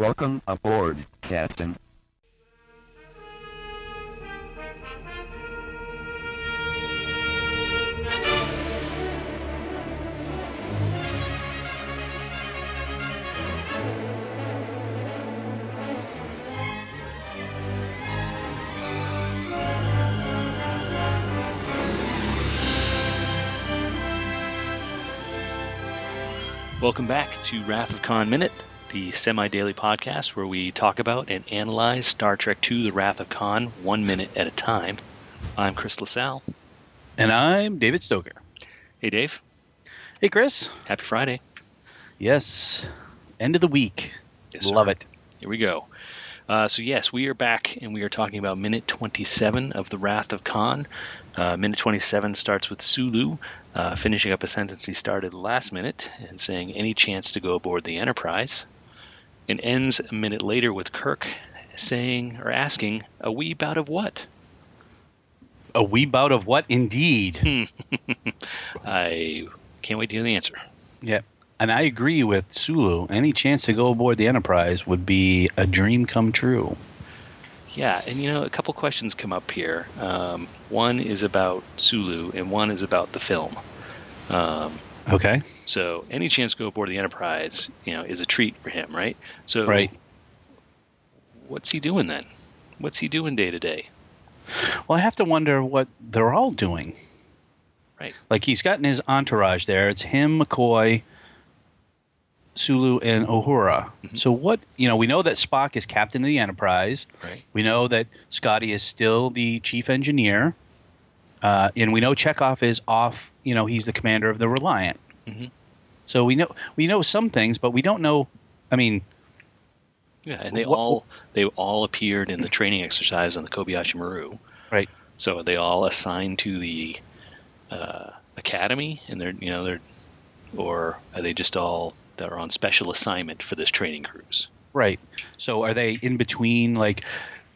Welcome aboard, Captain. Welcome back to Wrath of Khan Minute, the semi daily podcast where we talk about and analyze Star Trek II The Wrath of Khan one minute at a time. I'm Chris LaSalle. And I'm David Stoker. Hey, Dave. Hey, Chris. Happy Friday. Yes. End of the week. Yes, sir. Love it. Here we go. Uh, so, yes, we are back and we are talking about minute 27 of The Wrath of Khan. Uh, minute 27 starts with Sulu uh, finishing up a sentence he started last minute and saying, Any chance to go aboard the Enterprise? And ends a minute later with Kirk saying or asking, A wee bout of what? A wee bout of what? Indeed. I can't wait to hear the answer. yeah. And I agree with Sulu. Any chance to go aboard the Enterprise would be a dream come true. Yeah, and you know, a couple questions come up here. Um, one is about Sulu, and one is about the film. Um, Okay. so, any chance to go aboard the Enterprise, you know, is a treat for him, right? So, Right. what's he doing then? What's he doing day to day? Well, I have to wonder what they're all doing. Right. Like he's gotten his entourage there. It's him, McCoy, Sulu, and Uhura. Mhm. So what? You know, we know that Spock is captain of the Enterprise. Right. We know that Scotty is still the chief engineer, uh, and we know Chekov is off. You know, he's the commander of the Reliant. Mhm. So we know we know some things, but we don't know. I mean, Yeah, and they What- all they all appeared in the training exercise on the Kobayashi Maru. Right. So are they all assigned to the uh, academy, and they're you know they're, or are they just all that are on special assignment for this training cruise? Right. So are they in between? Like,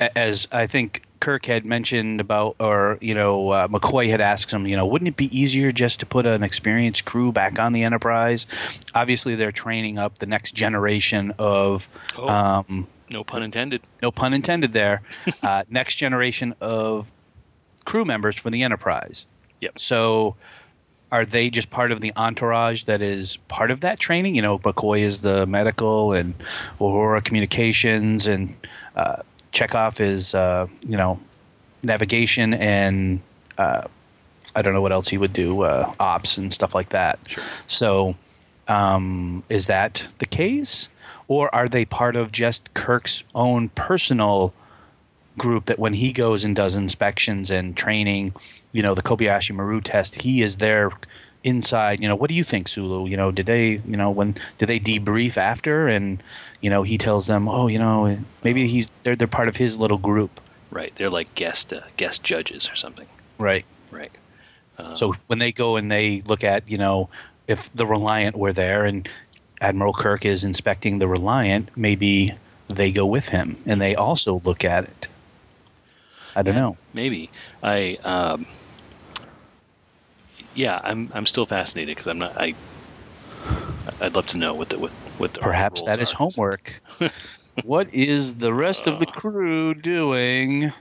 as I think Kirk had mentioned about, or you know, uh, McCoy had asked him, you know, wouldn't it be easier just to put an experienced crew back on the Enterprise? Obviously, they're training up the next generation of, Oh, um, no pun intended. no pun intended there, uh, next generation of crew members for the Enterprise. Yep. So. Are they just part of the entourage that is part of that training? You know, McCoy is the medical and Uhura communications, and uh, Chekov is, uh, you know, navigation and uh, I don't know what else he would do, uh, ops and stuff like that. Sure. So, um, is that the case, or are they part of just Kirk's own personal group that when he goes and does inspections and training, you know, the Kobayashi Maru test, he is there inside. You know, what do you think, Sulu? You know, did they, you know, when did they debrief after, and you know, he tells them, oh, you know, maybe he's they're they're part of his little group, Right. They're like guest uh, guest judges or something. right? Right. Um, So when they go and they look at, you know, if the Reliant were there and Admiral Kirk is inspecting the Reliant, maybe they go with him and they also look at it. I don't Yeah. know. maybe I um, yeah I'm I'm still fascinated because I'm not I I'd love to know what the what, what the Perhaps that is are. homework. what is the rest of the crew doing?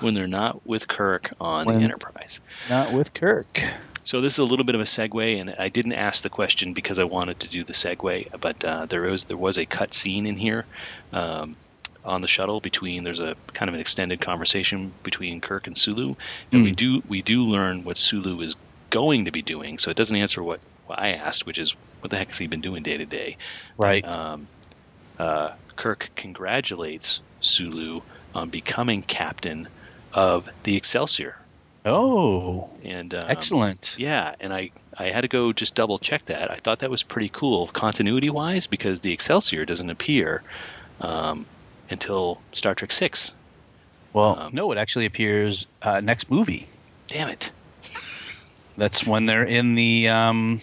when they're not with Kirk on When- the Enterprise. Not with Kirk. So this is a little bit of a segue, and I didn't ask the question because I wanted to do the segue, but uh, there was there was a cut scene in here um, on the shuttle between. There's a kind of an extended conversation between Kirk and Sulu, and we Mm. do we do learn what Sulu is going to be doing. So it doesn't answer what, what I asked, which is what the heck has he been doing day to day? Right. um, uh, Kirk congratulates Sulu on becoming captain of the Excelsior. Oh, And um, excellent. Yeah, and I I had to go just double check that. I thought that was pretty cool continuity wise because the Excelsior doesn't appear um, until Star Trek Six. Well, um, no, it actually appears uh, next movie. Damn it! That's when they're in the. Um,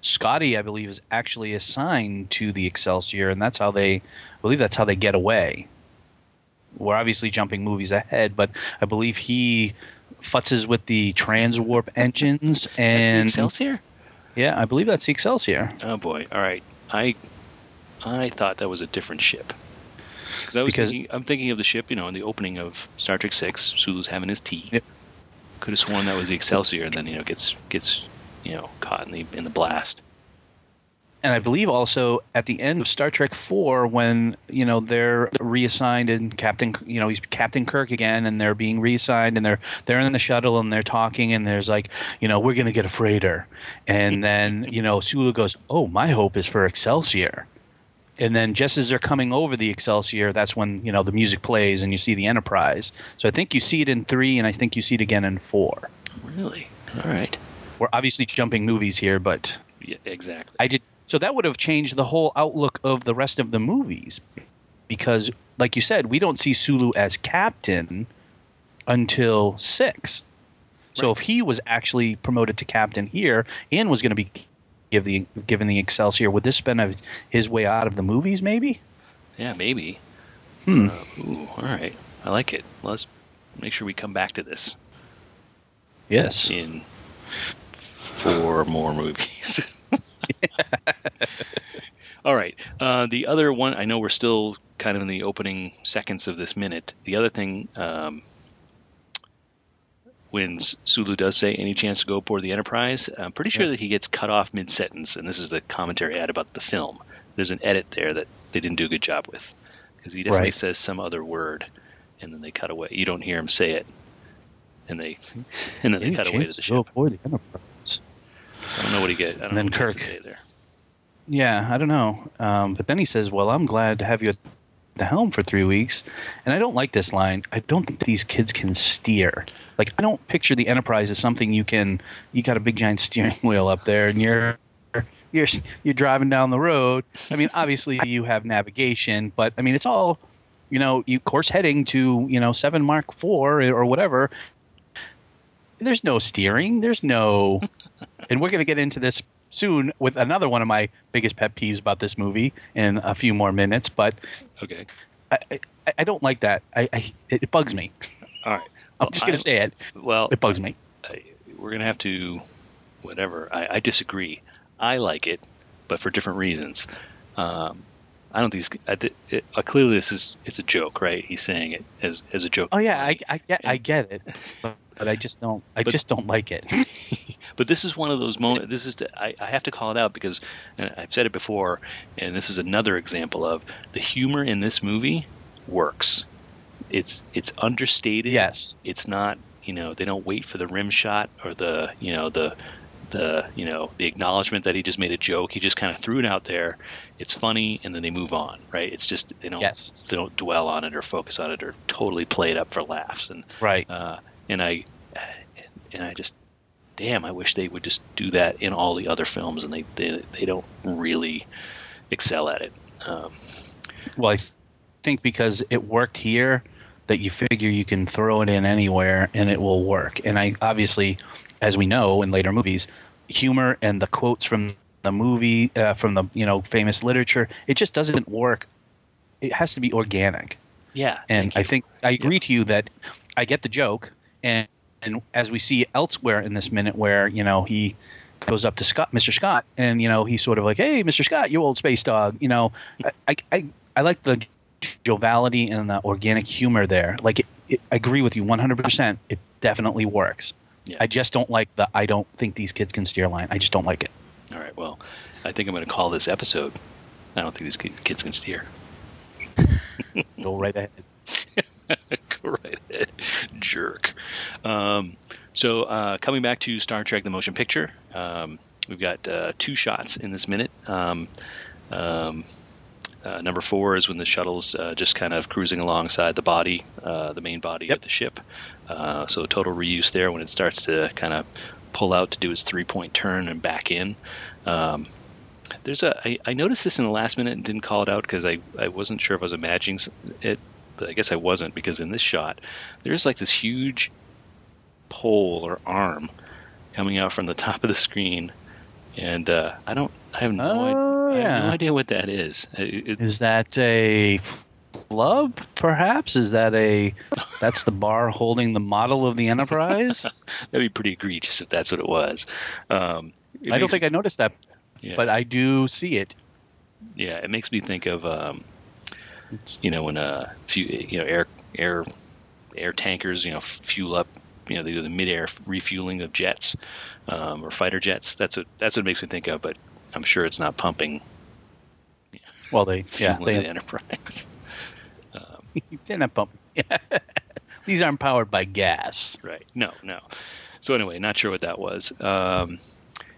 Scotty, I believe, is actually assigned to the Excelsior, and that's how they. I believe that's how they get away. We're obviously jumping movies ahead, but I believe he futzes with the transwarp engines, and Excelsior. yeah, I believe that's the Excelsior. Oh boy! All right, I I thought that was a different ship. Because I was Because- thinking, I'm thinking of the ship, you know, in the opening of Star Trek Six. Sulu's having his tea. Yep. Could have sworn that was the Excelsior, and then you know gets gets you know caught in the in the blast. and I believe also at the end of Star Trek Four, when you know they're reassigned and Captain, you know, he's Captain Kirk again, and they're being reassigned, and they're they're in the shuttle and they're talking, and there's like, you know, we're gonna get a freighter, and then you know Sulu goes, oh, my hope is for Excelsior, and then just as they're coming over the Excelsior, that's when you know the music plays and you see the Enterprise. So I think you see it in three, and I think you see it again in four. Really? All right. We're obviously jumping movies here, but Yeah, exactly. I did. So that would have changed the whole outlook of the rest of the movies, because, like you said, we don't see Sulu as captain until six. So Right. if he was actually promoted to captain here and was going to be give the given the Excelsior, would this been a, his way out of the movies? Maybe. yeah, maybe. Hmm. Uh, ooh, all right. I like it. Let's make sure we come back to this Yes. in four more movies. All right. Uh, the other one, I know we're still kind of in the opening seconds of this minute. The other thing, um, when Sulu does say any chance to go aboard the Enterprise, I'm pretty sure Yeah. that he gets cut off mid sentence, and this is the commentary ad about the film. There's an edit there that they didn't do a good job with because he definitely Right. says some other word, and then they cut away. You don't hear him say it, and they and then they cut away to the to go ship. aboard the Enterprise? So I don't know what he get. I don't And then know what Kirk. to say there. Yeah, I don't know. Um, but then he says, "Well, I'm glad to have you at the helm for three weeks." And I don't like this line. I don't think these kids can steer. Like, I don't picture the Enterprise as something you can. You got a big giant steering wheel up there, and you're you're you're driving down the road. I mean, obviously you have navigation, but I mean, it's all you know. You course heading to you know seven Mark four or whatever. There's no steering. There's no, and we're gonna get into this soon with another one of my biggest pet peeves about this movie in a few more minutes. But Okay. I, I, I don't like that. I, I it bugs me. All right. I'm just gonna I- say it. Well, It bugs me. I, we're gonna have to, whatever. I, I disagree. I like it, but for different reasons. Um, I don't think these. I, thi- it, uh, clearly this is it's a joke, right? He's saying it as as a joke. Oh yeah, I, I get I get it, but, but I just don't I But- just don't like it. But this is one of those moments. This is the, I, I have to call it out because and I've said it before, and this is another example of the humor in this movie works. It's it's understated. yes. it's not you know they don't wait for the rim shot or the you know the the you know the acknowledgement that he just made a joke he just kind of threw it out there it's funny and then they move on right it's just they don't Yes. they don't dwell on it or focus on it or totally play it up for laughs and Right. uh, and I and I just damn I wish they would just do that in all the other films and they they, they don't really excel at it um, Well, I think because it worked here, that you figure you can throw it in anywhere and it will work. And I obviously, as we know in later movies, humor and the quotes from the movie, uh, from the you know famous literature, it just doesn't work. It has to be organic. yeah And I think I agree to you that I get the joke, and and as we see elsewhere in this minute, where you know he goes up to Scott, Mr. Scott, and you know he's sort of like, "Hey, Mr. Scott, you old space dog." You know, I I I, like the joviality and the organic humor there. Like, it, it, I agree with you 100. percent It definitely works. Yeah. I just don't like the "I don't think these kids can steer" line. I just don't like it. all right well I think I'm going to call this episode I don't think these kids can steer Go right ahead. Go right ahead, jerk. Um, so uh, coming back to Star Trek: The Motion Picture, um, we've got uh, two shots in this minute. Um, um, uh, number four is when the shuttle's uh, just kind of cruising alongside the body, uh, the main body Yep. of the ship. Uh, so total reuse there when it starts to kind of pull out to do its three-point turn and back in. Um, there's a I, I noticed this in the last minute and didn't call it out because I, I wasn't sure if I was imagining it, but I guess I wasn't because in this shot there's like this huge pole or arm coming out from the top of the screen, and uh, I don't I have no, Oh, idea, I have no idea what that is. It, it, Is that a club? Perhaps is that a that's the bar holding the model of the Enterprise? that'd be pretty egregious if that's what it was. Um, it I don't think I noticed that, yeah. but I do see it. Yeah, it makes me think of um, you know when a few you know air air air tankers you know fuel up you know they do the mid-air refueling of jets um, or fighter jets. That's what that's what it makes me think of. But I'm sure it's not pumping Well, they yeah into the they Enterprise. they're not pumping. These aren't powered by gas. Right. No, no. So anyway, not sure what that was. Um,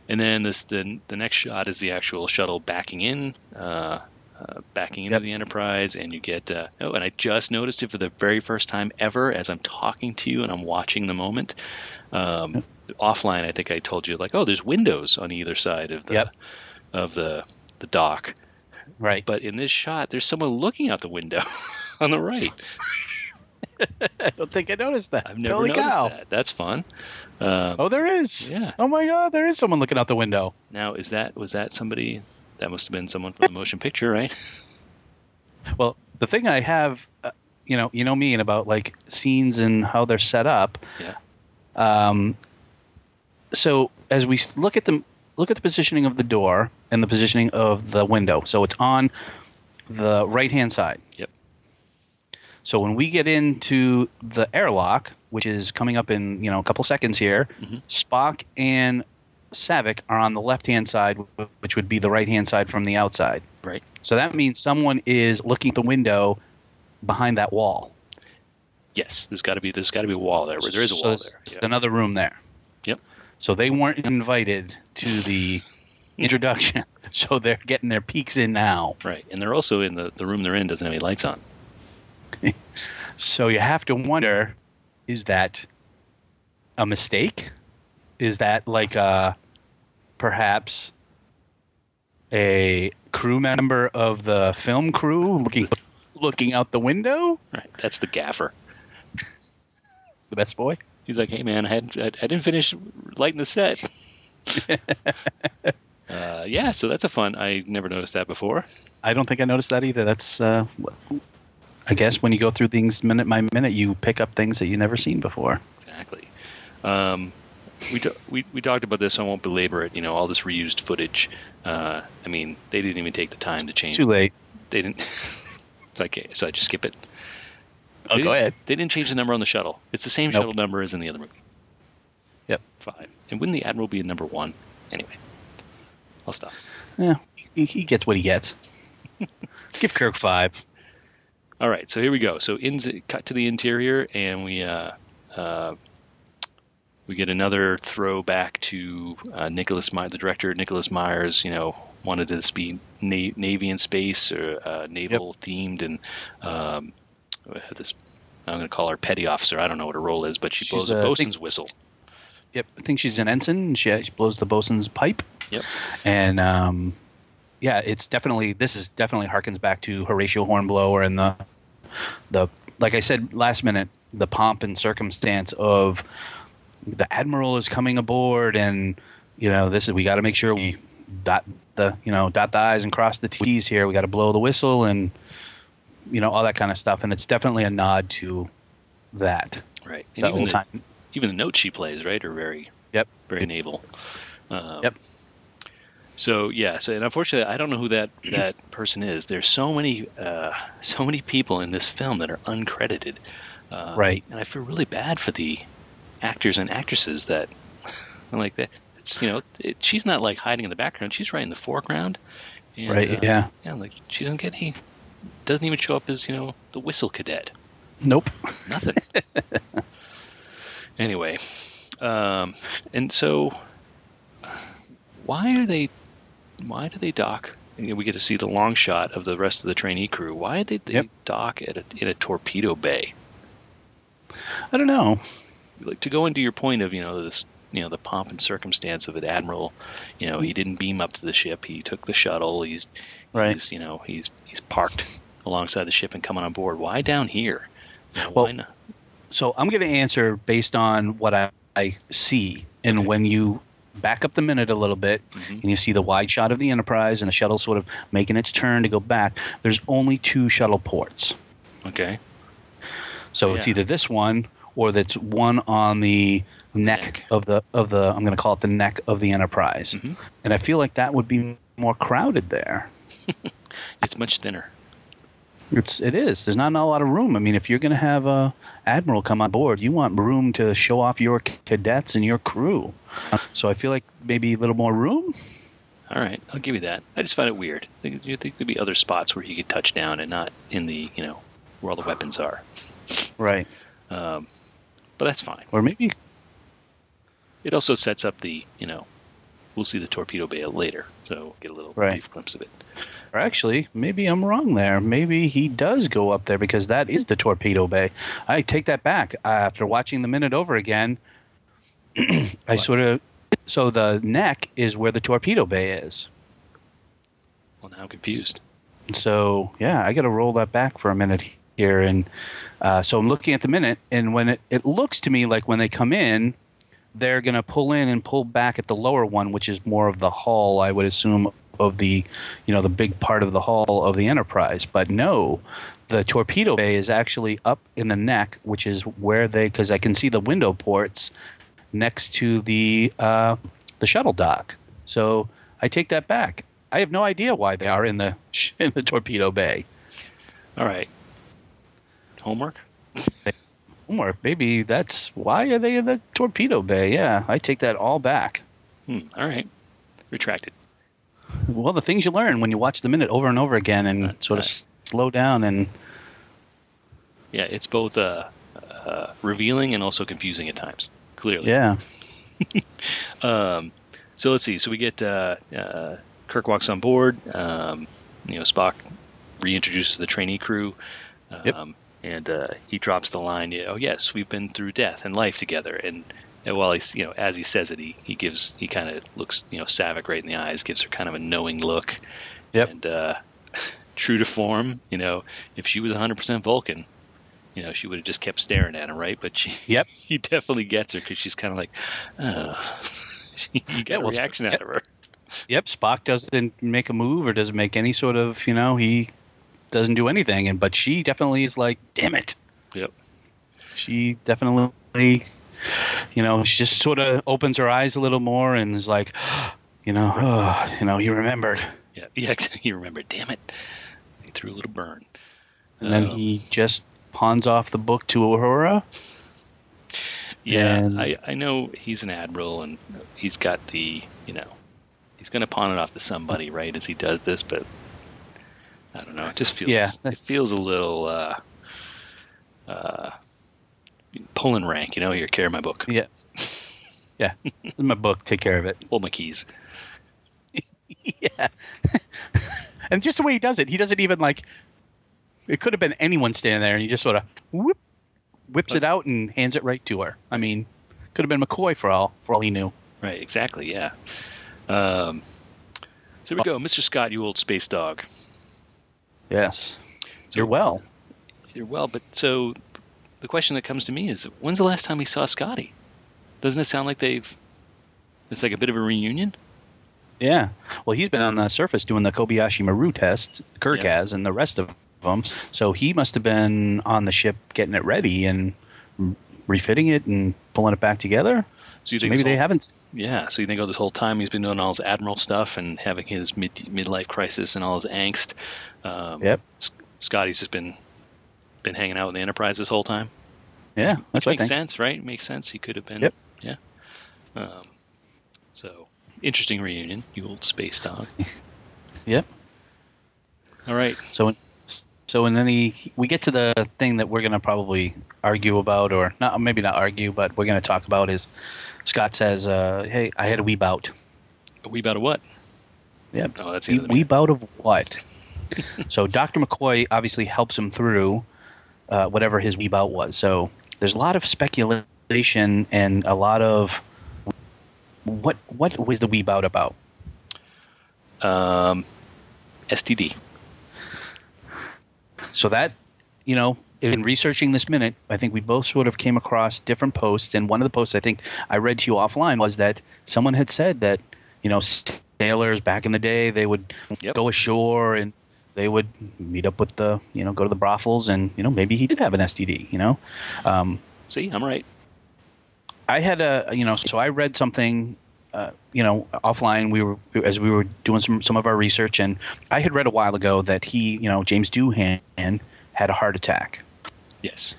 and then this the the next shot is the actual shuttle backing in, uh, uh, backing into Yep. the Enterprise, and you get uh, oh, and I just noticed it for the very first time ever as I'm talking to you and I'm watching the moment. Um, Offline, I think I told you like, oh, there's windows on either side of the Yep. of the the dock, Right. but in this shot, there's someone looking out the window on the right. I don't think I noticed that. I've never Holy noticed cow. that. That's fun. Um, Oh, there is. Yeah. Oh my God, there is someone looking out the window. Now, is that was that somebody? That must have been someone from the motion picture, right? Well, the thing I have, uh, you know, you know me and about like scenes and how they're set up. Yeah. Um, so as we look at the look at the positioning of the door and the positioning of the window, so it's on the right hand side. Yep. So when we get into the airlock, which is coming up in you know a couple seconds here, Mhm. Spock and Saavik are on the left hand side, which would be the right hand side from the outside. Right. So that means someone is looking at the window behind that wall. Yes. There's got to be there's got to be a wall there. There is a So wall there's there. Yeah. Another room there. Yep. So they weren't invited to the introduction. So they're getting their peeks in now. Right. And they're also in the the room they're in doesn't have any lights on. So you have to wonder is that a mistake? Is that like a perhaps a crew member of the film crew looking looking out the window? Right. That's the gaffer. The best boy? He's like, hey man, I had I, I didn't finish lighting the set. uh, yeah. So that's a fun. I never noticed that before. I don't think I noticed that either. That's, uh, I guess, when you go through things minute by minute, you pick up things that you never seen before. Exactly. Um, we, we we talked about this. I won't belabor it. You know, all this reused footage. Uh, I mean, they didn't even take the time to change. Too late. They didn't. it's okay. So I just skip it. Oh, They go ahead. They didn't change the number on the shuttle. It's the same Nope. shuttle number as in the other movie. Yep. Five. And wouldn't the Admiral be in number one? Anyway, I'll stop. Yeah, he, he gets what he gets. Give Kirk five. All right. So here we go. So in cut to the interior, and we uh, uh, we get another throwback to uh, Nicholas Meyer, the director Nicholas Myers. You know, wanted this to be na- Navy in space or uh, naval themed, and um, this. I'm going to call her petty officer. I don't know what her role is, but she She's, blows uh, a I think- whistle. Yep, I think she's an ensign. and She, she blows the bosun's pipe. Yep. And um, yeah, it's definitely this is definitely harkens back to Horatio Hornblower and the the like I said last minute the pomp and circumstance of the admiral is coming aboard and you know this is we got to make sure we dot the you know dot the i's and cross the t's here we got to blow the whistle and you know all that kind of stuff and it's definitely a nod to that Right. And the even the, time even the notes she plays, right, are very Yep. very naval. Um, Yep. So yeah, so and unfortunately, I don't know who that that person is. There's so many uh, so many people in this film that are uncredited. Uh, Right. And I feel really bad for the actors and actresses that like that. It's you know, it, she's not like hiding in the background. She's right in the foreground. And, right uh, yeah Yeah, like she doesn't get any. Doesn't even show up as you know the whistle cadet. nope Nothing. anyway, um, and so why are they? Why do they dock? We get to see the long shot of the rest of the trainee crew. Why did they Yep. dock at a, in a torpedo bay? i don't know Like to go into your point of you know this you know the pomp and circumstance of an admiral. You know he didn't beam up to the ship. He took the shuttle. He's right he's you know he's he's parked alongside the ship and coming on board. Why down here? Well, why not? So I'm going to answer based on what I, I see. And Okay. when you back up the minute a little bit Mhm. and you see the wide shot of the Enterprise and the shuttle sort of making its turn to go back, there's only two shuttle ports. Okay. So it's either this one or that's one on the neck, Neck. of the of the I'm going to call it the neck of the Enterprise. Mhm. And I feel like that would be more crowded there. It's much thinner. It's it is. There's not a lot of room. I mean, if you're going to have a admiral come on board, you want room to show off your cadets and your crew. So I feel like maybe a little more room. All right, I'll give you that. I just find it weird. I think, you think there'd be other spots where he could touch down and not in the you know where all the weapons are. Right. Um, but that's fine. Or maybe It also sets up the you know we'll see the torpedo bay later, so we'll get a little Right. brief glimpse of it. Or actually, maybe I'm wrong there. Maybe he does go up there because that is the torpedo bay. I take that back. After watching the minute over again, I sort of. So the neck is where the torpedo bay is. Well, now I'm confused. So yeah, I got to roll that back for a minute here, and uh, so I'm looking at the minute, and when it, it looks to me like when they come in, they're going to pull in and pull back at the lower one, which is more of the hull, I would assume, of the you know the big part of the hull of the Enterprise. But no, the torpedo bay is actually up in the neck, which is where they because I can see the window ports next to the uh, the shuttle dock. So I take that back. I have no idea why they are in the in the torpedo bay. All right. Homework. Homework. maybe that's why are they in the torpedo bay? Yeah, I take that all back. Hmm. All right. Retracted. Well, the things you learn when you watch the minute over and over again and Right, sort of right. slow down and Yeah, it's both uh, uh, revealing and also confusing at times. Clearly. yeah, Um, so let's see. So we get uh, uh, Kirk walks on board. Um, you know, Spock reintroduces the trainee crew. Um, Yep. And uh, he drops the line, you know, "Oh yes, we've been through death and life together." And, and while he's, you know, as he says it, he, he gives, he kind of looks, you know, Saavik right in the eyes, gives her kind of a knowing look. Yep. And uh, true to form, you know, if she was 100% Vulcan, you know, she would have just kept staring at him, right? But she, Yep. he definitely gets her because she's kind of like, oh. you get a well, reaction out of her. yep. Spock doesn't make a move or doesn't make any sort of you know he doesn't do anything, and but she definitely is like, damn it. Yep. She definitely, you know, she just sort of opens her eyes a little more and is like, you know, oh, you know, he remembered. Yeah, yeah, you remember. Damn it, he threw a little burn. And then Um, he just pawns off the book to Uhura. Yeah, and- I, I know he's an admiral and he's got the, you know, he's going to pawn it off to somebody, right, as he does this, but I don't know. It just feels, Yeah, it feels a little, uh, uh, pulling rank, you know, here, carry my book, Yeah. Yeah. My book. Take care of it. hold my keys. yeah. and just the way he does it, he doesn't even like. It could have been anyone standing there, and he just sort of whoop, whips it out and hands it right to her. I mean, could have been McCoy for all for all he knew. Right, exactly, yeah. Um, so here we go, Mr. Scott, you old space dog. Yes. You're well. You're well, but so the question that comes to me is, when's the last time we saw Scotty? Doesn't it sound like they've? It's like a bit of a reunion. Yeah. Well, he's been on the surface doing the Kobayashi Maru test, Kirk Yeah. has, and the rest of them. So he must have been on the ship getting it ready and refitting it and pulling it back together. So you think maybe they whole- haven't. Yeah. So you think, oh, this whole time he's been doing all his admiral stuff and having his mid midlife crisis and all his angst. Um, Yep. Scotty's just been been hanging out with the Enterprise this whole time. Yeah, Which that's what I makes sense, right? Makes sense. He could have been. Yep. Yeah. Um, so interesting reunion, you old space dog. Yep. All right. So, so and then he, we get to the thing that we're going to probably argue about, or not, maybe not argue, but we're going to talk about is Scott says, uh, "Hey, I had a wee bout." A wee bout of what? Yep. no, that's end of wee bout of what? so Dr. McCoy obviously helps him through uh, whatever his wee bout was. So there's a lot of speculation and a lot of what what was the wee bout about? Um, STD. So that, you know, in researching this minute, I think we both sort of came across different posts, and one of the posts I think I read to you offline was that someone had said that, you know, sailors back in the day they would Yep. go ashore and they would meet up with the, you know, go to the brothels, and you know maybe he did have an STD, you know. Um, See, I'm right. I had a, you know, so I read something uh, you know, offline, we were as we were doing some some of our research, and I had read a while ago that he, you know, James Doohan had a heart attack. Yes.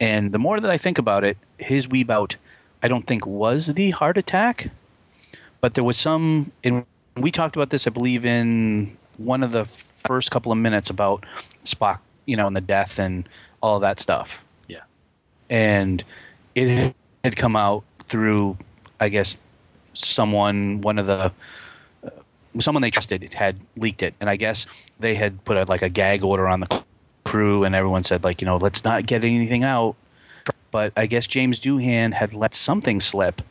And the more that I think about it, his wee bout, I don't think was the heart attack, but there was some. And we talked about this, I believe, in one of the first couple of minutes about Spock, you know, and the death and all that stuff. Yeah. And it had come out through, I guess, someone, one of the. Uh, someone they trusted had leaked it, and I guess they had put a, like a gag order on the crew, and everyone said like, you know, let's not get anything out. But I guess James Doohan had let something slip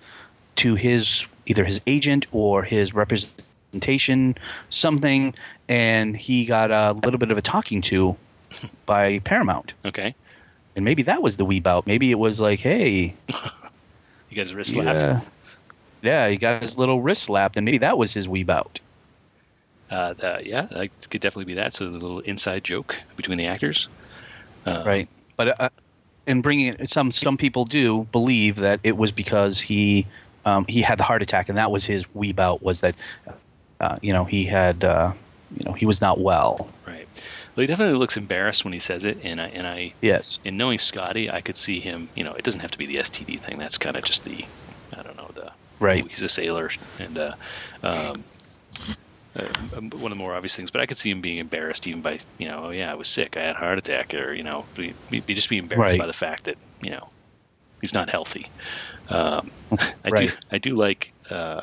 to his either his agent or his representation, something, and he got a little bit of a talking to by Paramount. Okay. And maybe that was the wee bout. Maybe it was like, hey, You guys wrist slapped. yeah, yeah, he got his little wrist slapped, and maybe that was his wee bout. Uh, the, yeah, it could definitely be that. So the little inside joke between the actors. Uh, right but uh, in bringing it some some people do believe that it was because he um, he had the heart attack and that was his wee bout was that uh, you know he had uh, you know he was not well Right. Well, he definitely looks embarrassed when he says it, and I, and I, yes in knowing Scotty, I could see him. You know, it doesn't have to be the STD thing. That's kind of just the, I don't know, the Right. He's a sailor, and uh, um, uh, one of the more obvious things. But I could see him being embarrassed even by, you know, oh yeah, I was sick, I had a heart attack, or you know, be, be just be embarrassed Right. by the fact that you know he's not healthy. Um, I do I do like uh,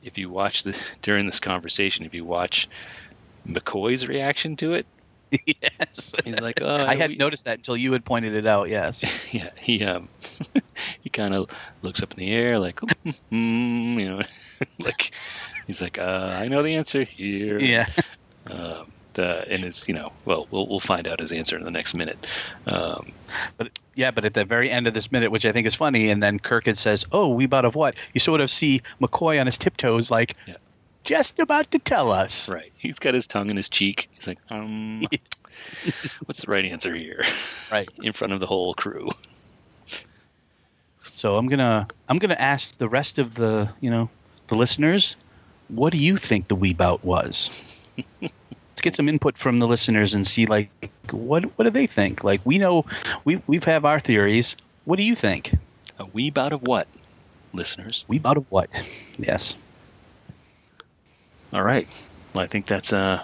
if you watch the during this conversation, if you watch McCoy's reaction to it, yes he's like, oh, I hadn't we- noticed that until you had pointed it out yes yeah, he um he kind of looks up in the air like, mm, you know, like he's like, uh, I know the answer here. yeah Um, the and his, you know, well, we'll we'll find out his answer in the next minute. Um, but yeah but at the very end of this minute which i think is funny and then kirkid says oh wee bout of what you sort of see mccoy on his tiptoes like Yeah. Just about to tell us right. He's got his tongue in his cheek. He's like, um, what's the right answer here? right in front of the whole crew. So I'm gonna I'm gonna ask the rest of the you know the listeners, what do you think the wee bout was? Let's get some input from the listeners and see like what what do they think? Like we know we we have have our theories. What do you think? A wee bout of what, listeners? Wee bout of what? Yes. All right. Well, I think that's uh,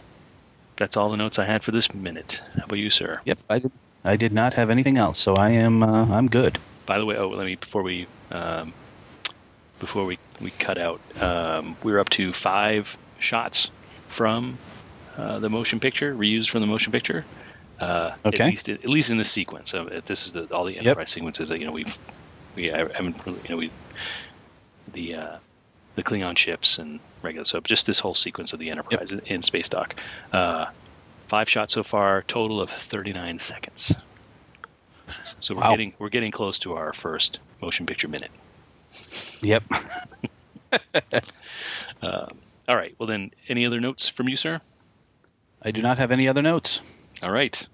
that's all the notes I had for this minute. How about you, sir? Yep. I did. I did not have anything else, so I am uh, I'm good. By the way, oh, let me before we um, before we we cut out, um, we're up to five shots from uh, the motion picture, reused from the motion picture. Uh, Okay. At least, at least in this sequence. So this is the all the Enterprise sequences that you know we've we I haven't really you know we the uh, the Klingon ships and regular so just this whole sequence of the Enterprise in, in space dock. Uh, five shots so far, total of 39 seconds. So we're Wow. getting we're getting close to our first motion picture minute. Yep. Um, all right. Well then, any other notes from you, sir? I do not have any other notes. All right.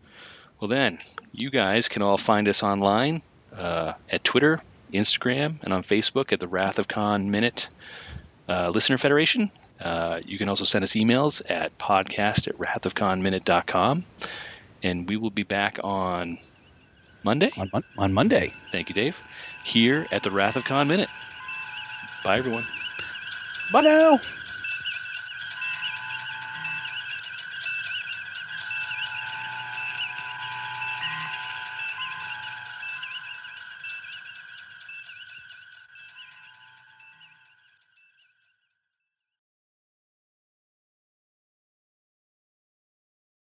Well then, you guys can all find us online uh, at Twitter, Instagram, and on Facebook at the Wrath of Khan Minute uh, Listener Federation. Uh, you can also send us emails at podcast at wrathofkhanminute.com. And we will be back on Monday. On Mon- on Monday. Thank you, Dave. Here at the Wrath of Khan Minute. Bye, everyone. Bye now.